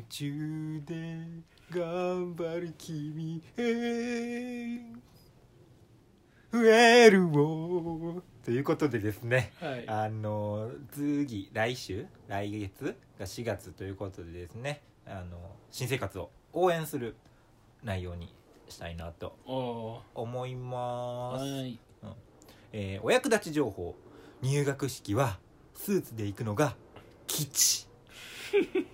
夢中で頑張る君へ。ウェルをということでですねはい。あの次来週？来月が4月ということでですね。あの新生活を応援する内容にしたいなと思いーます、はい。えーお役立ち情報入学式はスーツで行くのが吉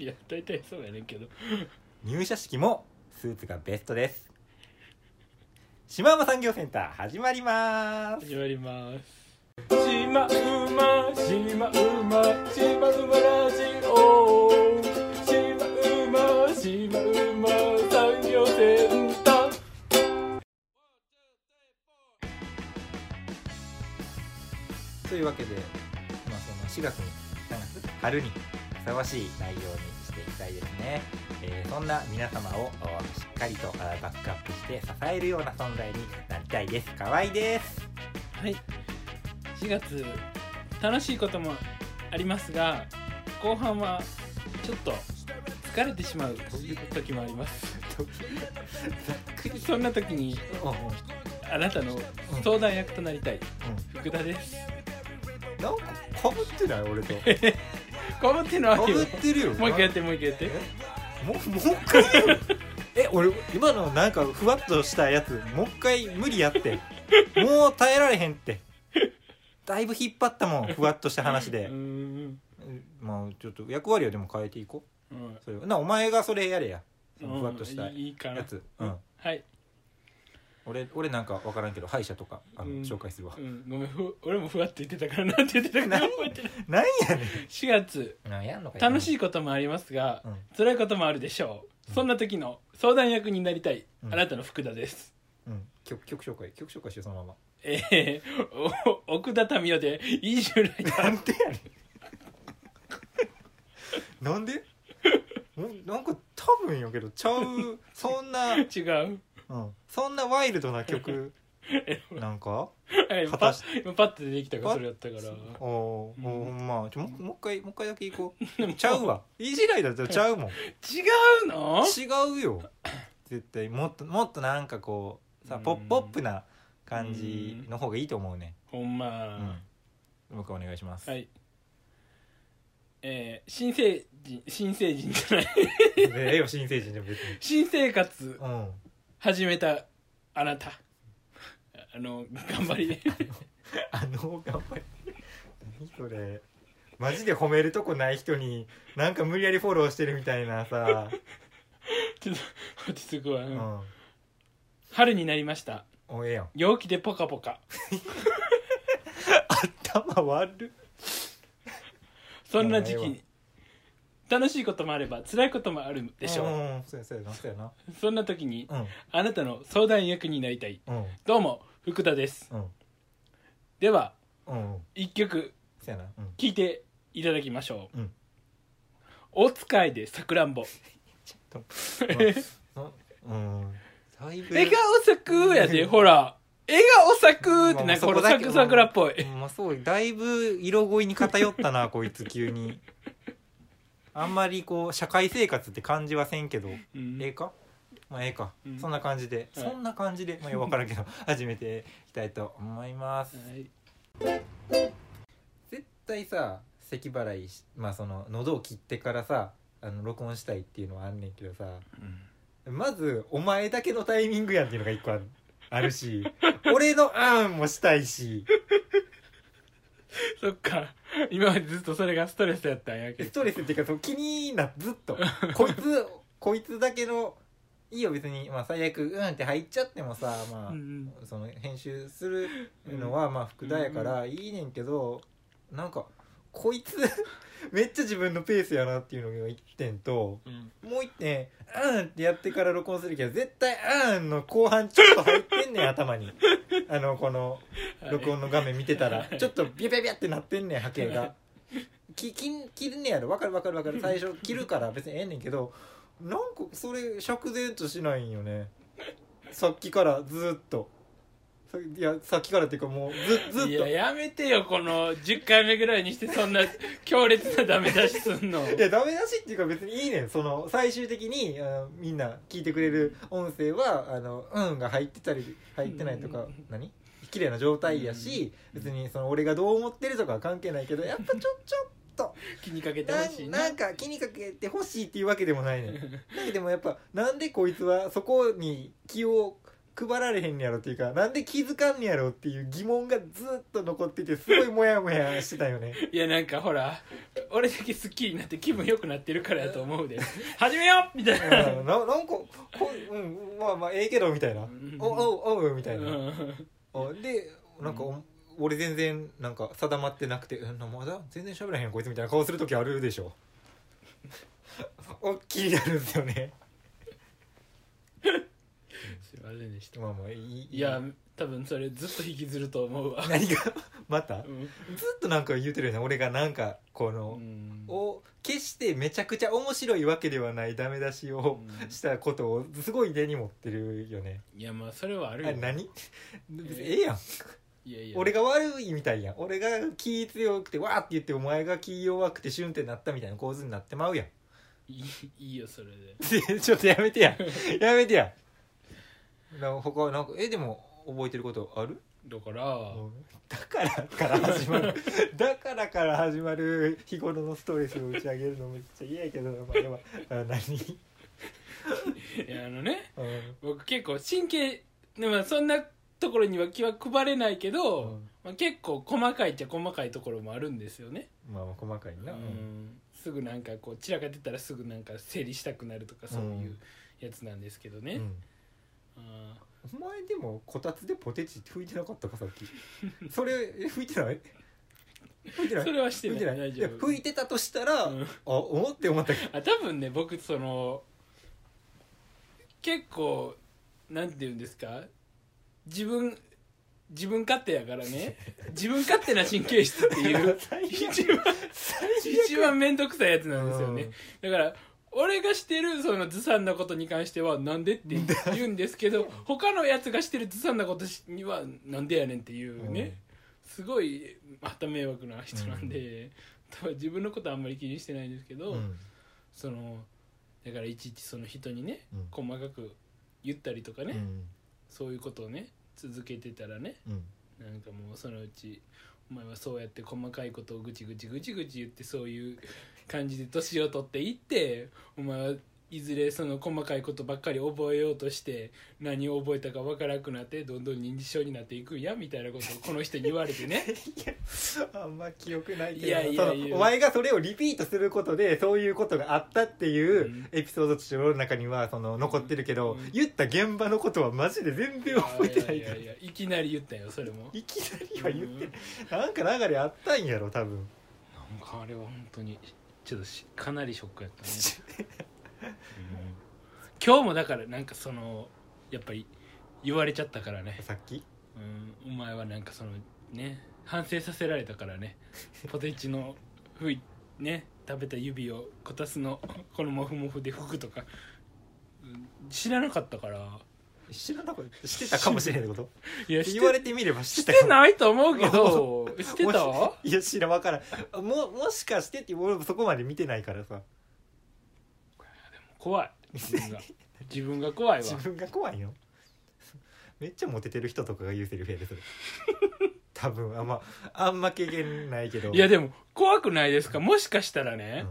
いや大体そうやねんけど。入社式もスーツがベストです。島山産業センター始まります。始まります。しまうましまうましまうまラジオ。しまうましまうま産業センター。というわけで、まあ、その4月に3月春にふさわしい内容にしていきたいですね、えーそんな皆様をおしっかりとあバックアップして支えるような存在になりたいです。河合です。はい。4月楽しいこともありますが後半はちょっと疲れてしまう時もあります。そんな時にうんうんあなたの相談役となりたい。福田です。なんかかぶってない？俺と かぶってないよ。かぶってるよ。もう一回やってもう一回やって。もうもう一回 え俺今のなんかふわっとしたやつもう一回無理やって。もう耐えられへんって。だいぶ引っ張ったもんふわっとした話で。まあちょっと役割をでも変えていこう。うん。それなお前がそれやれや。ふわっとしたうんいいうん。はい、俺俺なんか分からんけど歯医者とかあの、うん。紹介するわ。うん、ごめんふ 俺もふわって言ってたからなんて言ってたか覚えてないなんやね4 月。んなんやんのかい楽しいこともありますが、うん。辛いこともあるでしょう。そんな時の相談役になりたい、うん。あなたの福田です。うん。曲曲紹介曲紹介しようそのまま。えー、お奥田民生で「いいじゅらいだなんでやねん。なんで？ん なんか多分やけどちゃうそんな、違ううん、そんなワイルドな曲 なんか？今パ果たしッ今パッて出てきたからそれやったから。おーうん。おーま。あちょもうもう一回もう一回だけ行こう。ちゃうわ。いじらいだったらちゃうもん。違うの？違うよ。絶対。もっともっとなんかこうさうん。ポップポップな感じの方がいいと思うね。ほんま、うん。僕お願いします、はい。えー、新成人新成人じゃない。ええよ新成人でも別に。新生活。うん始めたあなた。あの頑張り。ねあの頑張り。何それ。マジで褒めるとこない人になんか無理やりフォローしてるみたいなさ、ちょっと落ち着くわ、うん。うん、春になりました。おええやん。陽気でポカポカ。頭悪っ。そんな時期に楽しいこともあれば辛いこともあるでしょ。う、うんそうやそうやなそうやな。そんな時にうん。あなたの相談役になりたい。うん。どうも福田です。うん。ではうん一曲聴いていただきましょう、うん。お使いでさくらんぼ。笑顔咲くやでほら。笑顔咲くってなんかこだけ咲く桜っぽい。うん。まあそうだいぶ色恋に偏ったなこいつ急にあんまりこう社会生活って感じはせんけどうん。ええか？まあええか、うん。そんな感じで、はい。そんな感じでまあよく分からんけど 始めていきたいと思います。はい。絶対さ咳払いしまあその喉を切ってからさあの録音したいっていうのはあんねんけどさまずお前だけのタイミングやんっていうのが一個ある。あるし俺のあんもしたいし そっか。今までずっとそれがストレスやったんやけどストレスっていうかその気になずっと。こいつこいつだけのいいよ別に、まあ、最悪うんって入っちゃってもさまあ、うんその編集するのはまあ福田やからいいねんけどなんかこいつ めっちゃ自分のペースやなっていうのが1点とうん。もう1点「うん」ってやってから録音するけど絶対「うん」の後半ちょっと入ってんねん頭に あのこの録音の画面見てたらちょっとビャビャビャってなってんねん波形が。き き切るねやろ。分かる分かる分かる。最初切るから別にええねんけどなんかそれ釈然としないんよね。さっきからずっと。さいやさっきからっていうかもうずずっと。いややめてよこの10回目ぐらいにしてそんな 強烈なダメ出しすんの。いやダメ出しっていうか別にいいねん。その最終的にあのみんな聞いてくれる音声は「あのうん」が入ってたり入ってないとか、うん。何？綺麗な状態やし、別にその俺がどう思ってるとかは関係ないけどやっぱちょちょっと。気にかけてなほしいなんなんか気にかけてほしいっていうわけでもないねん。なんかでもやっぱなんでこいつはそこに気を配られへんねやろっていうかなんで気づかんねやろっていう疑問がずっと残っててすごいモヤモヤしてたよね。いやなんかほら俺だけスッキリになって気分良くなってるからやと思うで。始めようみたいな。うんななんかこうんまあまあええけどみたいな。うん。おおうおうみたいな。うん。あでなんか、お俺全然なんか定まってなくて「うんまだ全然喋らへんこいつ」みたいな顔する時あるでしょ。おっきりなるんですよねすいませんでしたまあまあいいいや多分それずっと引きずると思うわ。何が？また？うん。ずっとなんか言うてるよね。俺がなんかこの、うん。を決してめちゃくちゃ面白いわけではないダメ出しをうん。したことをすごい根に持ってるよね、いやまあそれはあるよ。あ何？別にええやん。いやいや。俺が悪いみたいやん。俺が気強くてわーって言ってお前が気弱くてシュンってなったみたいな構図になってまうやん。いいいいよそれで。で ちょっとやめてややめてやなんか他なんかえでも覚えてることある？だからだからから始まる。だからから始まる日頃のストレスを打ち上げるのめっちゃ嫌やけど、まあ、でもあ何、いやあのねうん。僕結構神経でもそんなところには気は配れないけど、うん。まあ、結構細かいっちゃ細かいところもあるんですよね、まあまあ細かいな、うん、すぐなんかこう散らかってたらすぐなんか整理したくなるとかそういうやつなんですけどね、うん。あお前でもこたつでポテチ拭いてなかったかさっき。それえ拭いてない？拭いてない？ーそれはしてない。拭いてない？いや大丈夫。拭いてたとしたら、うん。あ思って思ったけど。あ多分ね僕その結構なんて言うんですか？自分自分勝手やからね。自分勝手な神経質っていう。最悪。一番一番面倒くさいやつなんですよね。だから俺がしてるそのずさんなことに関してはなんでって言うんですけど他のやつがしてるずさんなことにはなんでやねんっていうね、すごいまた迷惑な人なんで、多分自分のことあんまり気にしてないんですけど、うんうん。そのだからいちいちその人にね、うん。細かく言ったりとかね、うん。そういうことをね続けてたらねうん。なんかもうそのうちお前はそうやって細かいことをぐちぐちぐちぐち言ってそういう感じで年を取っていってお前はいずれその細かいことばっかり覚えようとして何を覚えたかわからなくなってどんどん認知症になっていくんやみたいなことをこの人に言われてね。あんま記憶ないけどいやいやいや。お前がそれをリピートすることでそういうことがあったっていううん。エピソードとして俺の中にはその残ってるけど、うん。言った現場のことはマジで全然覚えてないから。いやいやいやいきなり言ったよそれも。いきなりは言ってなんか流れあったんやろ多分。なんかあれは本当にちょっとしかなりショックやったね、今日もだからなんかそのやっぱり言われちゃったからね、さっき？うん、お前はなんかそのね反省させられたからね。ポテチのふいね食べた指をこたつのこのモフモフで拭くとか、うん。知らなかったから知らなかったしてたかもしれないってこと？いや言われてみればししてたてないと思うけど。してたいや知らんわからん。ももしかしてって俺もそこまで見てないからさ。怖い。自分が。自分が怖いわ。自分が怖いよ。めっちゃモテてる人とかが言うセリフやでそれ。多分あんまあんま経験ないけど。いやでも怖くないですか？もしかしたらうね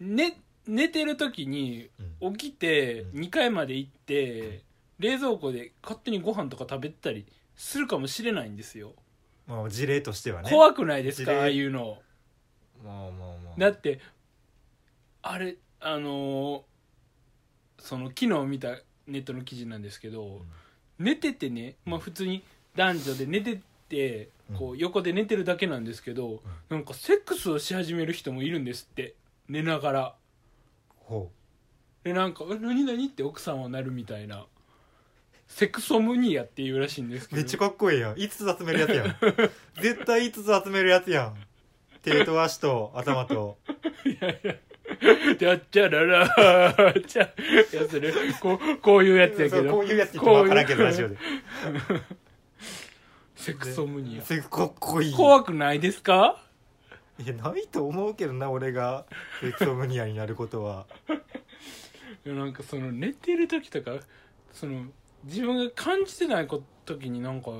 ん、ね寝てる時にうん。起きてうん。2階まで行って冷蔵庫で勝手にご飯とか食べてたりするかもしれないんですよ。まあ事例としてはね。怖くないですか？事例。ああいうの。まあまあまあ。だってあれあのーその昨日見たネットの記事なんですけど、寝ててね、まあ、普通に男女で寝ててこう横で寝てるだけなんですけど、なんかセックスをし始める人もいるんですって。寝ながら。ほでなんか「え何何?」って奥さんはなるみたいなセクソムニアっていうらしいんですけど。うめっちゃかっこいいやん。5つ集めるやつやん。絶対5つ集めるやつやん。手と足と頭と。じゃっちゃららーちゃやつねこうこういうやつやけど。こういうやつって言っても分からんけどラジオで。セクソムニア。せかっこいい。怖くないですか？いやないと思うけどな俺が。セクソムニアになることは。いやなんかその寝てる時とかその自分が感じてないこ時になんか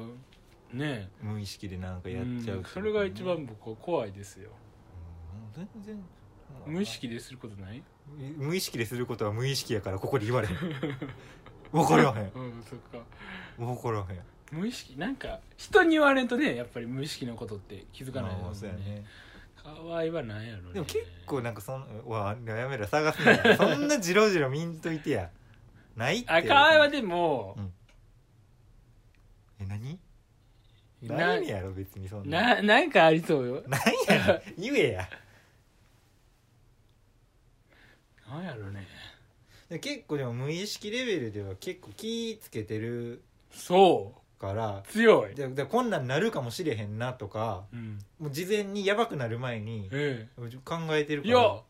ね。無意識でなんかやっちゃう、んそれが一番僕は怖いですよ。うん全然無意識ですることない？無意識ですることは無意識やからここで言われへん。分からへん。うんそっか。分からへん。無意識なんか人に言われんとねやっぱり無意識のことって気づかないですよねそうやね。可愛いはなんやろね。でも結構なんかそんわやめろ探すなそんなジロジロ見んといてやないって。あ可愛いはでもうん。え何？な何やろ別にそんな。ななんかありそうよ。何やねん言えや。なんやろね。で結構でも無意識レベルでは結構気ぃつけてるそからう強い。ででこんなんなるかもしれへんなとかうん。もう事前にやばくなる前にえ考えてるえいや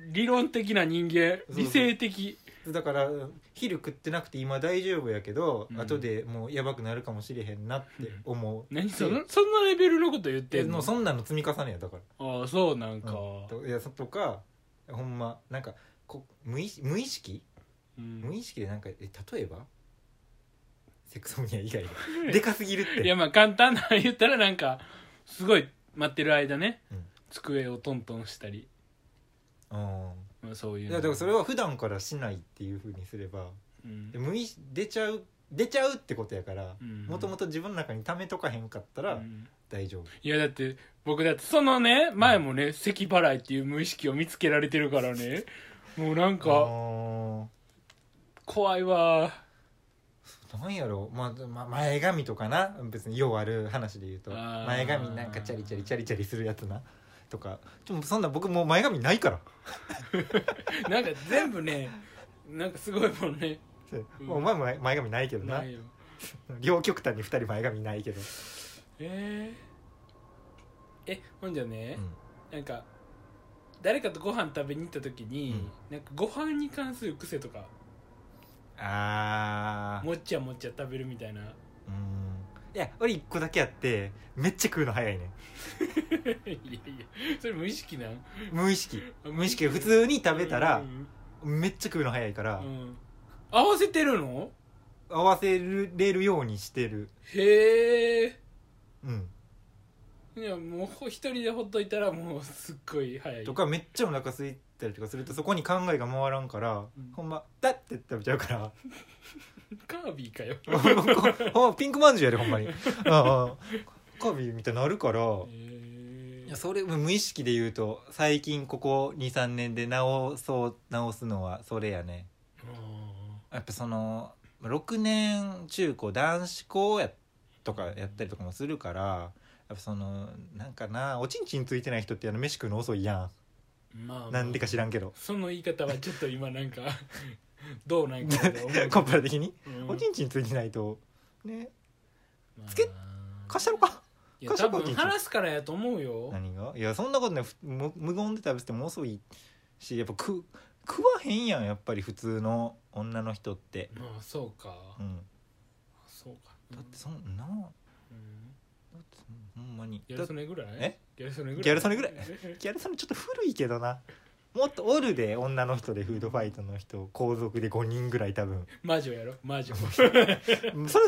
理論的な人間そう。理性的だから昼食ってなくて今大丈夫やけど、うん。後でもうやばくなるかもしれへんなって思う、何そのそんなレベルのこと言ってんの？えもうそんなの積み重ねやだかああそうなんら、か、うん。といやそとかほんまなんかこ無意無意識？うん。無意識でなんかえ例えば？セクソムニア以外で。でかすぎるって。いやまあ簡単な言ったらなんかすごい待ってる間ね、うん。机をトントンしたり、うん。まあ、そういういやだからそれは普段からしないっていうふうにすればうん。で無意識出ちゃう出ちゃうってことやからうん。もともと自分の中に溜めとかへんかったらうん。大丈夫、いやだって僕だってそのね前もね咳払いっていう無意識を見つけられてるからねもうなんかあ怖いわ。ーなんやろう、まあま、前髪とかな。別にようある話で言うと。前髪なんかチャリチャリチャリチャリするやつなとか。ちょそんな僕もう前髪ないから。なんか全部ねなんかすごいもんね。う。ん。もうお前も前前髪ないけどな。両極端に2人前髪ないけど、えー、えほんじゃねう、ん。なんか誰かとご飯食べに行った時に、なんかご飯に関する癖とかあー。もっちゃもっちゃ食べるみたいな。うんいや俺1個だけあってめっちゃ食うの早いね いやいやそれ無意識なん？無意識。無意識。普通に食べたらうんめっちゃ食うの早いから、うん。合わせてるの？合わせれるようにしてる。へえ。うん。いやもうほ一人でほっといたらもうすっごい早い。とかめっちゃお腹空いたりとかするとそこに考えが回らんから、うん。ほんまだって食べちゃうからカービィかよ。ほんまピンクまんじゅうやでほんまに。ああ。カービィみたいになるから。へいやそれ無意識で言うと最近ここ23年で直そう直すのはそれやね。やっぱその6年中高男子校やとかやったりとかもするからやっぱそのなんかなおちんちんついてない人ってあの飯食うの遅いやまあまあ。んなんでか知らんけど。その言い方はちょっと今なんか どうなんかと思うけどコンパラ的に？うん。おちんちんついてないと。ね。まあ。つけ貸したろか？いや多分話すからやと思うよ。何が？いやそんなことねふ無無言で食べても遅いしやっぱ食食わへんやんやっぱり普通の女の人って。まあそうか。うん。そうか。だってそんなだうん。ってほんまに。ギャル曽根ぐらい？え？ギャル曽根ぐらい？ギャル曽根ぐらい？ギャルそれちょっと古いけどなもっとおるで女の人でフードファイトの人皇族で5人ぐらい多分。魔女やろ？魔女。それ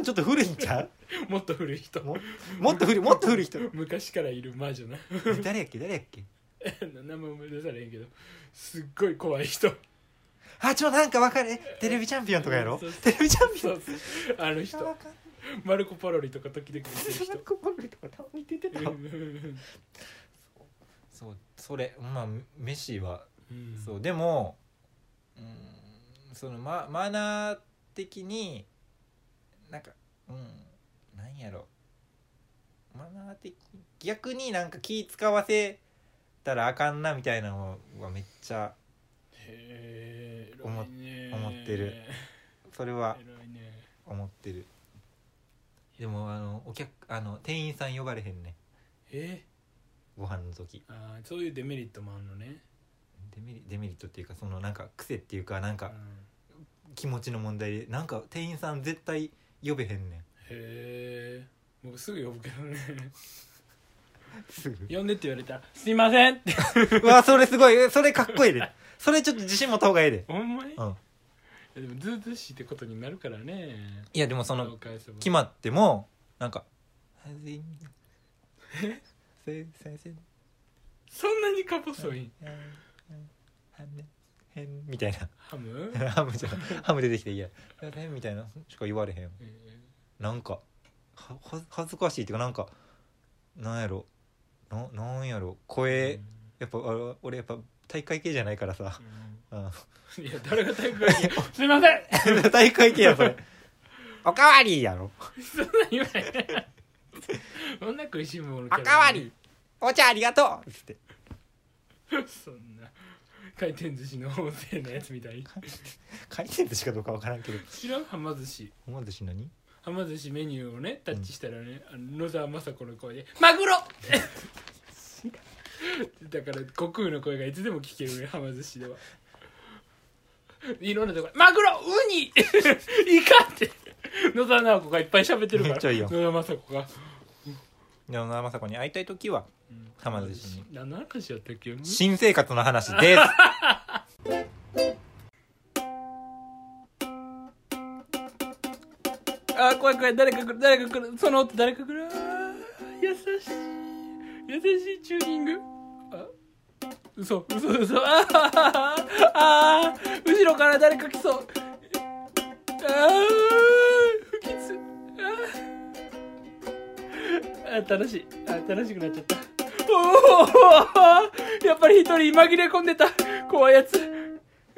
ちょっと古いんちゃもっと古い人。ももっと古いもっと古い人。昔からいる魔女な。誰やっけ？誰やっけ？名前思い出されへんけど。すっごい怖い人。あちょなんか分かる。えテレビチャンピオンとかやろ？テレビチャンピオン。そうそう。あの人。マルコ・パロリとか時々見てる人。コパルとかたまに出てた。うんそう。それまあ飯はうん。そうでもうんそのママナー的になんかうんなんやろ。マナー的逆になんか気使わせたらあかんなみたいなのはめっちゃへえ思ってる。それは思ってる。でもあのお客あの店員さん呼ばれへんねえ？ご飯の時。あーそういうデメリットもあるのねデメリデメリットっていうかそのなんか癖っていうかなんかうん気持ちの問題でなんか店員さん絶対呼べへんねん。へえ僕すぐ呼ぶけどね。すぐ。呼んでって言われたら「すいません」って。うわそれすごい。それかっこいいで。それちょっと自信持った方がいいで。ほんまに、いうん。やでもずうずうしいってことになるからね。いやでもその決まってもなんか先生。そんなにか細い変みたいな。ハム、ハムじゃんハム出てきていや変みたいな。しか言われへんえなんかはは恥ずかしいっていうかなんかなんやろ。ななんやろ。ー声やっぱあ俺やっぱ大会系じゃないからさ。ううんんいや誰が体育会系？すいません。大会系やそれ。おかわりやろ。そんな言わない。そんな食いしん坊のおかわり。お茶ありがとう。っつって。そんな回転寿司の音声のやつみたい。回転寿司かどうかわからんけど。知らん？はま寿司。思わずし何？はま寿司メニューをねタッチしたらね、あの野沢雅子の声で「マグロ!」だから悟空の声がいつでも聞けるねはま寿司では。いろんなところ「マグロ！ウニ！イカ!」って。野沢直子がいっぱい喋ってるから。めっちゃいいよ野沢雅子がでも生子に会いたい時ははま寿司に。何の話やったっけ新生活の話です。あ怖い怖い。誰か来る誰か来る。その音誰か来る。優しい。優しいチューニング。あ？嘘嘘嘘。あーあー。後ろから誰か来そう。あー不吉。あーあ楽しいあ楽しくなっちゃったおおやっぱり一人紛れ込んでた怖いやつ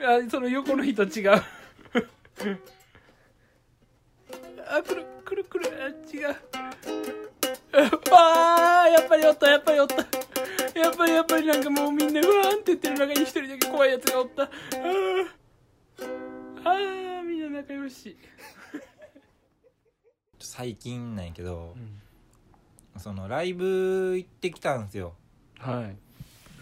あその横の人違うあ、くる、くるくる、あ、違う。ああ、やっぱりおった、やっぱりおった。やっぱり、やっぱりなんかもうみんな、うわーんって言ってる中に一人だけ怖いやつがおった。あーあー、みんな仲良し。最近なんやけどうん、そのライブ行ってきたんですよ。はい。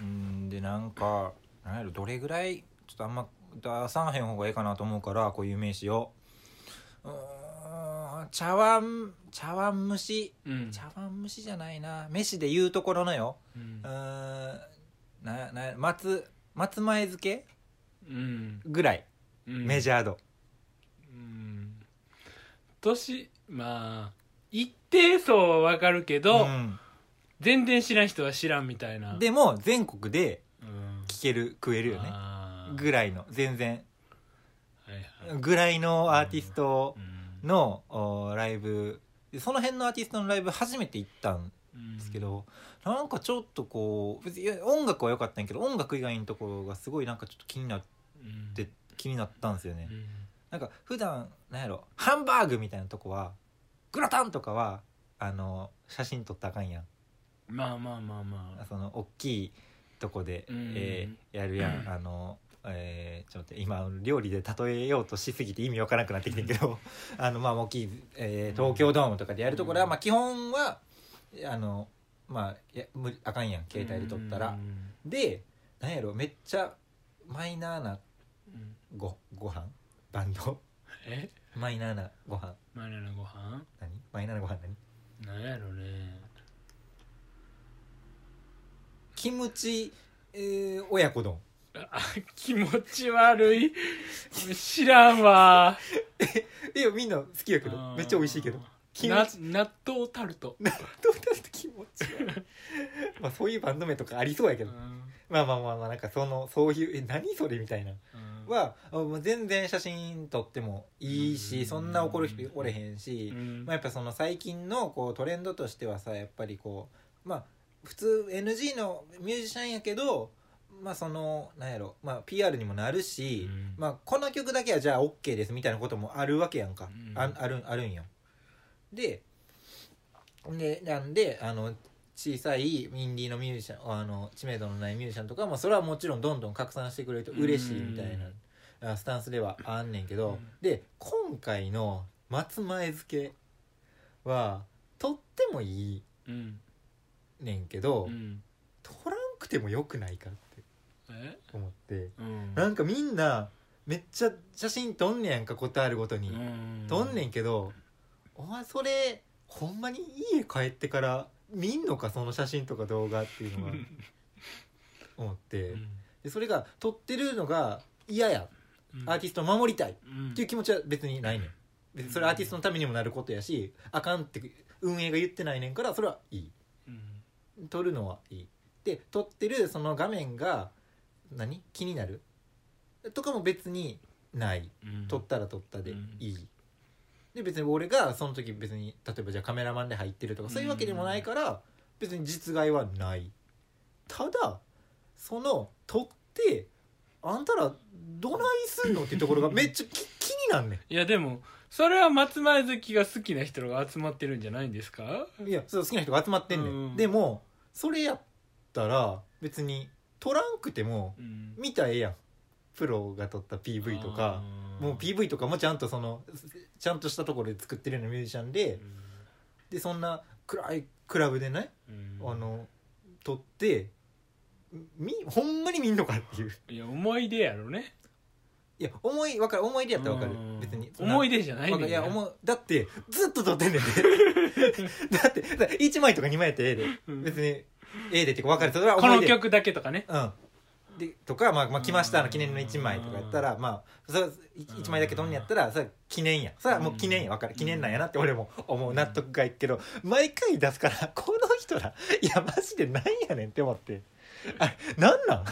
うんでなんかなんやろどれぐらいちょっとあんま出さんへん方がいいかなと思うからこういう名詞を。うーん茶碗茶碗蒸し。うん。茶碗蒸しじゃないな。飯で言うところのよ。うんなな松松前漬けうん。ぐらい、うん。メジャー度。うん。年、まあ、一定層はわかるけど、うん。全然知らん人は知らんみたいな。でも全国でうん、聴ける食えるよね。あー。ぐらいの全然。はいはい。ぐらいのアーティストうん。のおライブ。でその辺のアーティストのライブ初めて行ったんうんですけど、なんかちょっとこう別にいや音楽は良かったんやけど音楽以外のところがすごいなんかちょっと気になうん。って気になったんですよね、うんなんか普段なんやろハンバーグみたいなとこはグラタンとかはあの写真撮ったらあかんやん。まあまあまあまあ。その大きいとこで、うん。えーやるやん。あのえーちょっと待って今料理で例えようとしすぎて意味わからなくなってきてんけど あのまあ大きい、えー東京ドームとかでやるところは、うんまあ基本はあのまあいや無理あかんやん。携帯で撮ったら、うん。でなんやろめっちゃマイナーなうん。ごご飯？バンド？え？マイナーなご飯。マネのご飯？何？マイナーなご飯何？なんやろね。キムチ、えー親子丼。あ 気持ち悪い。知らんわ。いやみんな好きやけど。めっちゃ美味しいけど。キムなチ納豆タルト。どうだって気持ち悪いまあそういうバンド名とかありそうやけど。うん。まあまあまあまあなんかそのそういうえ何それみたいな。うんはう全然写真撮ってもいいしうん。そんな怒る人おれへんし、うん。まあ、やっぱその最近のこうトレンドとしてはさやっぱりこうまあ普通 NG のミュージシャンやけどまあそのなんやろ、まあ、PR にもなるし、うん。まあ、この曲だけはじゃあ OK ですみたいなこともあるわけやんか、うん。ああるあるんよ。ででなんであの小さいインディーのミュージシャンあの知名度のないミュージシャンとかもそれはもちろんどんどん拡散してくれると嬉しいみたいなあスタンスではあんねんけど、うん。で今回の松前漬けはとってもいいうんねんけど、うん。取らんくてもよくないかってえ？思ってうん。なんかみんなめっちゃ写真撮んねやんかことあるごとに、うん。撮んねんけどお前それほんまに家帰ってから見んのかその写真とか動画っていうのは。思って。でそれが撮ってるのが嫌や。アーティストを守りたい。っていう気持ちは別にないねん。別にそれアーティストのためにもなることやしあかんって運営が言ってないねんからそれはいい。撮るのはいい。で撮ってるその画面が何？気になる？とかも別にない。撮ったら撮ったでいい、で別に俺がその時別に例えばじゃあカメラマンで入ってるとかそういうわけでもないから別に実害はない。ただその撮ってあんたらどないすんのっていうところが めっちゃき気になんねいやでもそれは松前好きが好きな人が集まってるんじゃないんですか？んいやそう好きな人が集まってんねん、うん。でもそれやったら別に撮らんくてもうん。見たらええやんプロが撮った PV とかもう PV とかもちゃんとそのちゃんとしたところで作ってるようなミュージシャンででそんな暗いクラブでねうん。あの撮ってみほんまに見んのかっていう。いや思い出やろね。いや思いわかる。思い出やったらわかる。うん。別に思い出じゃないわねいや思うだってずっと撮ってんねんで。だってだって1枚とか2枚やってええで。うん。別にええでってか分かる。それはこの曲だけとかね。うんでとか、まあ、まあ来ましたの記念の1枚とかやったらまあそれ1枚だけ撮んねやったらそれは記念や。それはもう記念や。分かる。記念なんやなって 俺も思う。納得がいくけど毎回出すから この人らいやマジでなんやねんって思って。あれなんなん？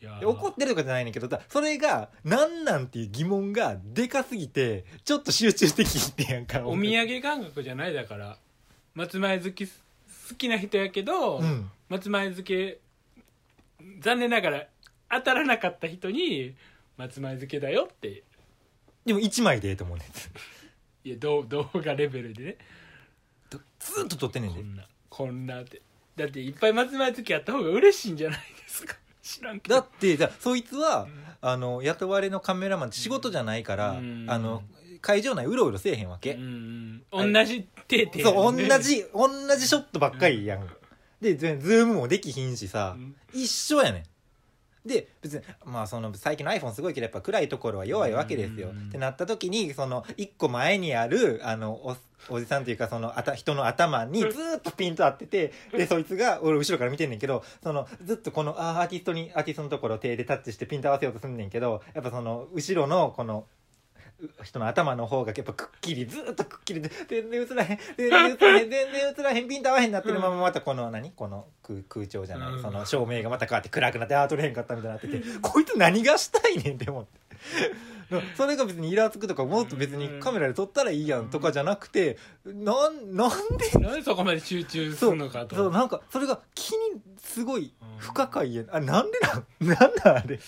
いやで怒ってるとかじゃないねんけどだそれがなんなんっていう疑問がでかすぎてちょっと集中して聞いてやんか。お土産感覚じゃないだから。松前好き好きな人やけど、うん。松前漬け残念ながら当たらなかった人に松前漬けだよって。でも1枚でええと思うねん。いや動動画レベルでね。ずっと撮ってんねんで。こんなこんなって。だっていっぱい松前漬けやった方が嬉しいんじゃないですか。知らんけど。だってじゃあそいつはあの雇われのカメラマンって仕事じゃないから、うん。あの会場内うろうろせえへんわけ、うん同じ手手そう同じ同じショットばっかりやん、でズームもできひんしさ、うん。一緒やねん。で別にまあその最近の iPhone すごいけどやっぱ暗いところは弱いわけですよ、うん。ってなった時にその一個前にあるあのおおじさんというかそのあた人の頭にずーっとピント合っててでそいつが俺後ろから見てんねんけどそのずっとこのアーティストにアーティストのところを手でタッチしてピント合わせようとすんねんけどやっぱその後ろのこのう人の頭の方がやっぱくっきりずーっとくっきりで全然映らへん全然映らへん全然映らへんピント合わへんなってるまままたこの何？この空空調じゃない、うん。その照明がまた変わって暗くなってあー撮れへんかったみたいになっててこいつ何がしたいねんって思って。それが別にイラつくとかもっと別にカメラで撮ったらいいやんとかじゃなくてなんなんで？なんでそこまで集中するのかと。そうなんかそれが気にすごい不可解や。あなんでなん？なんなんあれ？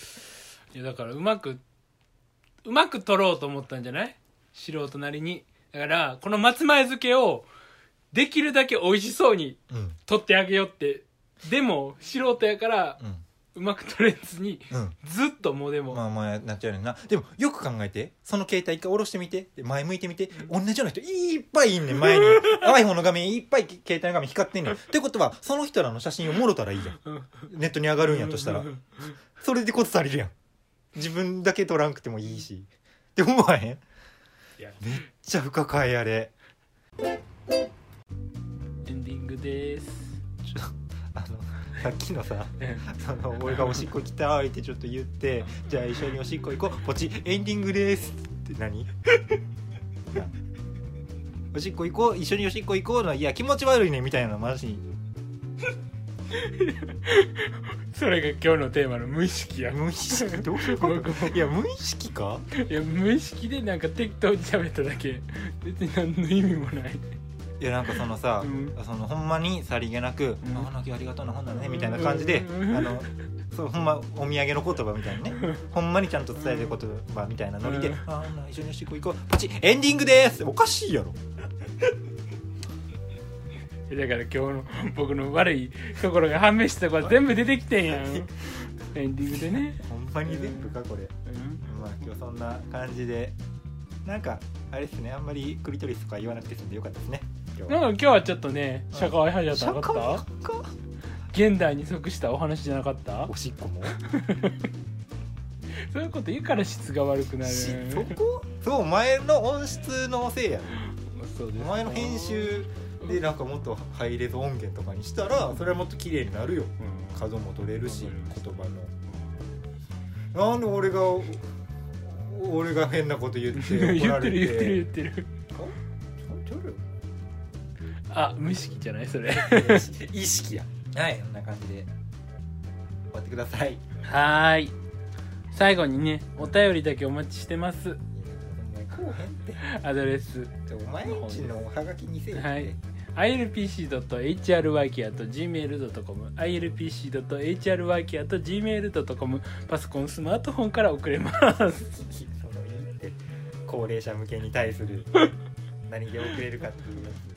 いやだからうまくうまく撮ろうと思ったんじゃない？素人なりに。だからこの松前漬けをできるだけ美味しそうにうん。撮ってあげようって。でも素人やからうまく撮れずにうん。ずっともうでも、まあまあなっちゃうねんな。でもよく考えて。その携帯一回下ろしてみて。で前向いてみて、同じような人いっぱいいんねん前に。iPhone の画面いっぱい携帯の画面光ってんねん。ってことはその人らの写真をもろたらいいやん。うん。ネットに上がるんやとしたら。それでこと足りるやん自分だけ撮らんくてもいいし。って思わへん？めっちゃ不可解あれ。エンディングです。ちょあのさっきのさうん。その俺がおしっこ行きたいってちょっと言ってじゃあ一緒におしっこ行こう。ポチエンディングですって何？な おしっこ行こう。一緒におしっこ行こうのはいや気持ち悪いねみたいなマジ それが今日のテーマの無意識や。無意識？どういうこと？いや無意識か？いや無意識でなんか適当に喋っただけ。別に何の意味もない。いやなんかそのさ、うん。そのほんまにさりげなく「うん。ああなきありがとうな本だね」みたいな感じで、うん。あのそうほんまお土産の言葉みたいにね。ほんまにちゃんと伝える言葉みたいなノリでうん「ああ一緒におしっこ行こう。ポチエンディングです」おかしいやろだから今日の僕の悪いところが判明したところ全部出てきてんやん。エンディングでね、ほんまに全部かこれ。うん。まあ今日そんな感じでなんかあれですねあんまりクリトリスとか言わなくて済んでよかったですね今日なんか今日はちょっとねうん。社会派じゃなかった？か？現代に即したお話じゃなかった？おしっこも？そういうこと言うから質が悪くなる。しそこ？そう前の音質のせいや。ろそうですお前の編集でなんかもっとハイレゾ音源とかにしたらそれはもっと綺麗になるよ。うん。角も取れるし言葉のなんで俺が俺が変なこと言って 怒言られて。ってる言ってる。言ってる？あ無意識じゃない？それ。意識や。はい。こんな感じで。終わってください。はーい。最後にねお便りだけお待ちしてます。アドレス。お前んちのおはがきにせえって、はい ilpc.hryk.gmail.com ilpc.hryk.gmail.com パソコンスマートフォンから送れます。そのいいって高齢者向けに対する何で送れるかっていうやつ